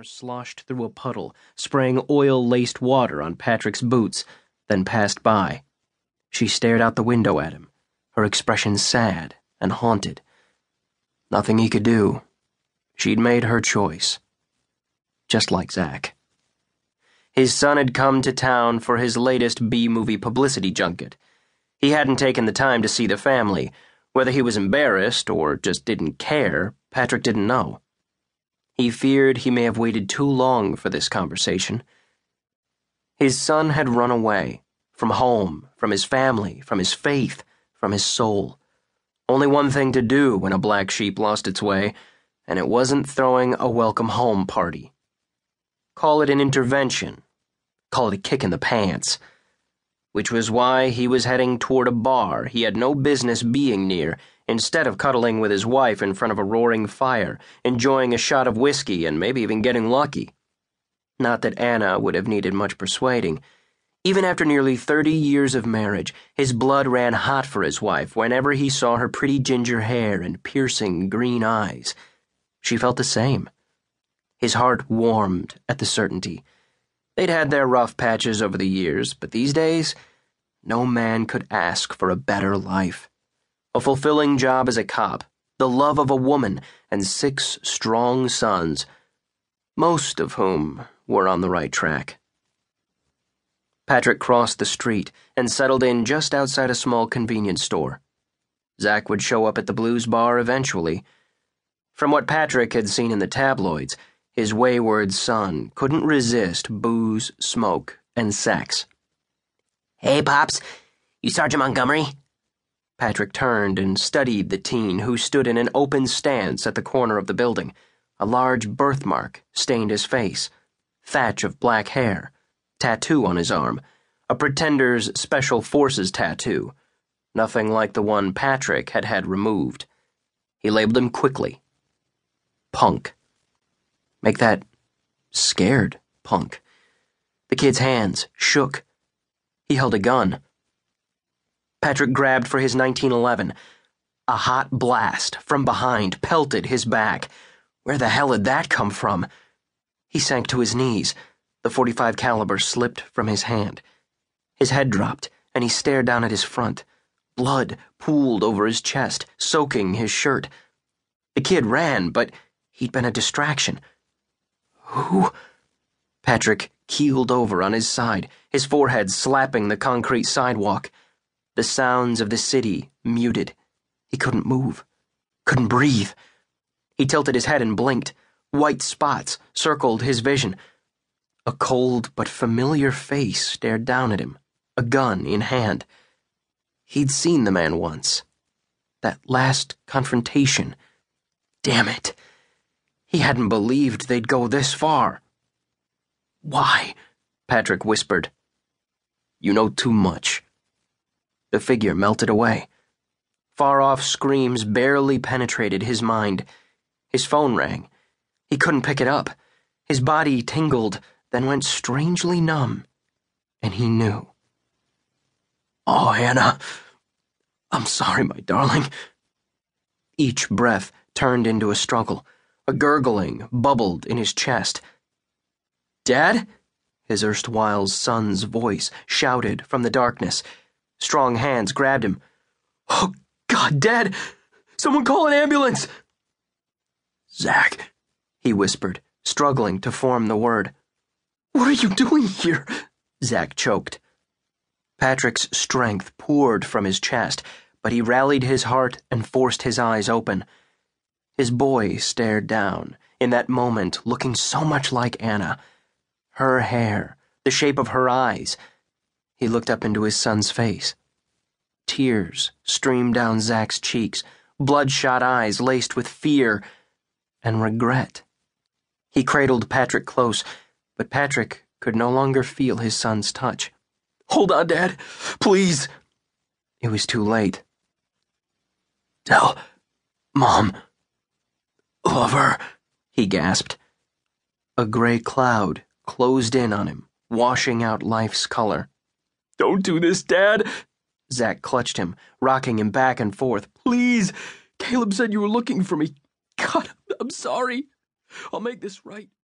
car sloshed through a puddle, spraying oil laced water on Patrick's boots, then passed by. She stared out the window at him, her expression sad and haunted. Nothing he could do. She'd made her choice. Just like Zach. His son had come to town for his latest B movie publicity junket. He hadn't taken the time to see the family. Whether he was embarrassed or just didn't care, Patrick didn't know. He feared he may have waited too long for this conversation. His son had run away from home, from his family, from his faith, from his soul. Only one thing to do when a black sheep lost its way, and it wasn't throwing a welcome home party. Call it an intervention. Call it a kick in the pants. Which was why he was heading toward a bar he had no business being near instead of cuddling with his wife in front of a roaring fire, enjoying a shot of whiskey and maybe even getting lucky. Not that Anna would have needed much persuading. Even after nearly 30 years of marriage, his blood ran hot for his wife whenever he saw her pretty ginger hair and piercing green eyes. She felt the same. His heart warmed at the certainty. They'd had their rough patches over the years, but these days, no man could ask for a better life a fulfilling job as a cop, the love of a woman, and six strong sons, most of whom were on the right track. Patrick crossed the street and settled in just outside a small convenience store. Zach would show up at the blues bar eventually. From what Patrick had seen in the tabloids, his wayward son couldn't resist booze, smoke, and sex. Hey, Pops, you Sergeant Montgomery? Patrick turned and studied the teen who stood in an open stance at the corner of the building. A large birthmark stained his face, thatch of black hair, tattoo on his arm, a pretender's special forces tattoo, nothing like the one Patrick had had removed. He labeled him quickly Punk. Make that scared, Punk. The kid's hands shook. He held a gun. Patrick grabbed for his 1911. A hot blast from behind pelted his back. Where the hell had that come from? He sank to his knees. The 45 caliber slipped from his hand. His head dropped, and he stared down at his front. Blood pooled over his chest, soaking his shirt. The kid ran, but he'd been a distraction. Who? Patrick keeled over on his side, his forehead slapping the concrete sidewalk. The sounds of the city muted. He couldn't move, couldn't breathe. He tilted his head and blinked. White spots circled his vision. A cold but familiar face stared down at him, a gun in hand. He'd seen the man once. That last confrontation. Damn it. He hadn't believed they'd go this far. Why? Patrick whispered. You know too much. The figure melted away. Far off screams barely penetrated his mind. His phone rang. He couldn't pick it up. His body tingled, then went strangely numb. And he knew. Oh, Anna. I'm sorry, my darling. Each breath turned into a struggle. A gurgling bubbled in his chest. Dad? His erstwhile son's voice shouted from the darkness. Strong hands grabbed him. Oh, God, Dad! Someone call an ambulance! Zach, he whispered, struggling to form the word. What are you doing here? Zach choked. Patrick's strength poured from his chest, but he rallied his heart and forced his eyes open. His boy stared down, in that moment looking so much like Anna. Her hair, the shape of her eyes, he looked up into his son's face. Tears streamed down Zach's cheeks, bloodshot eyes laced with fear and regret. He cradled Patrick close, but Patrick could no longer feel his son's touch. Hold on, Dad, please. It was too late. Tell Mom. Love her, he gasped. A gray cloud closed in on him, washing out life's color. Don't do this, Dad. Zach clutched him, rocking him back and forth. Please! Caleb said you were looking for me. God, I'm sorry. I'll make this right.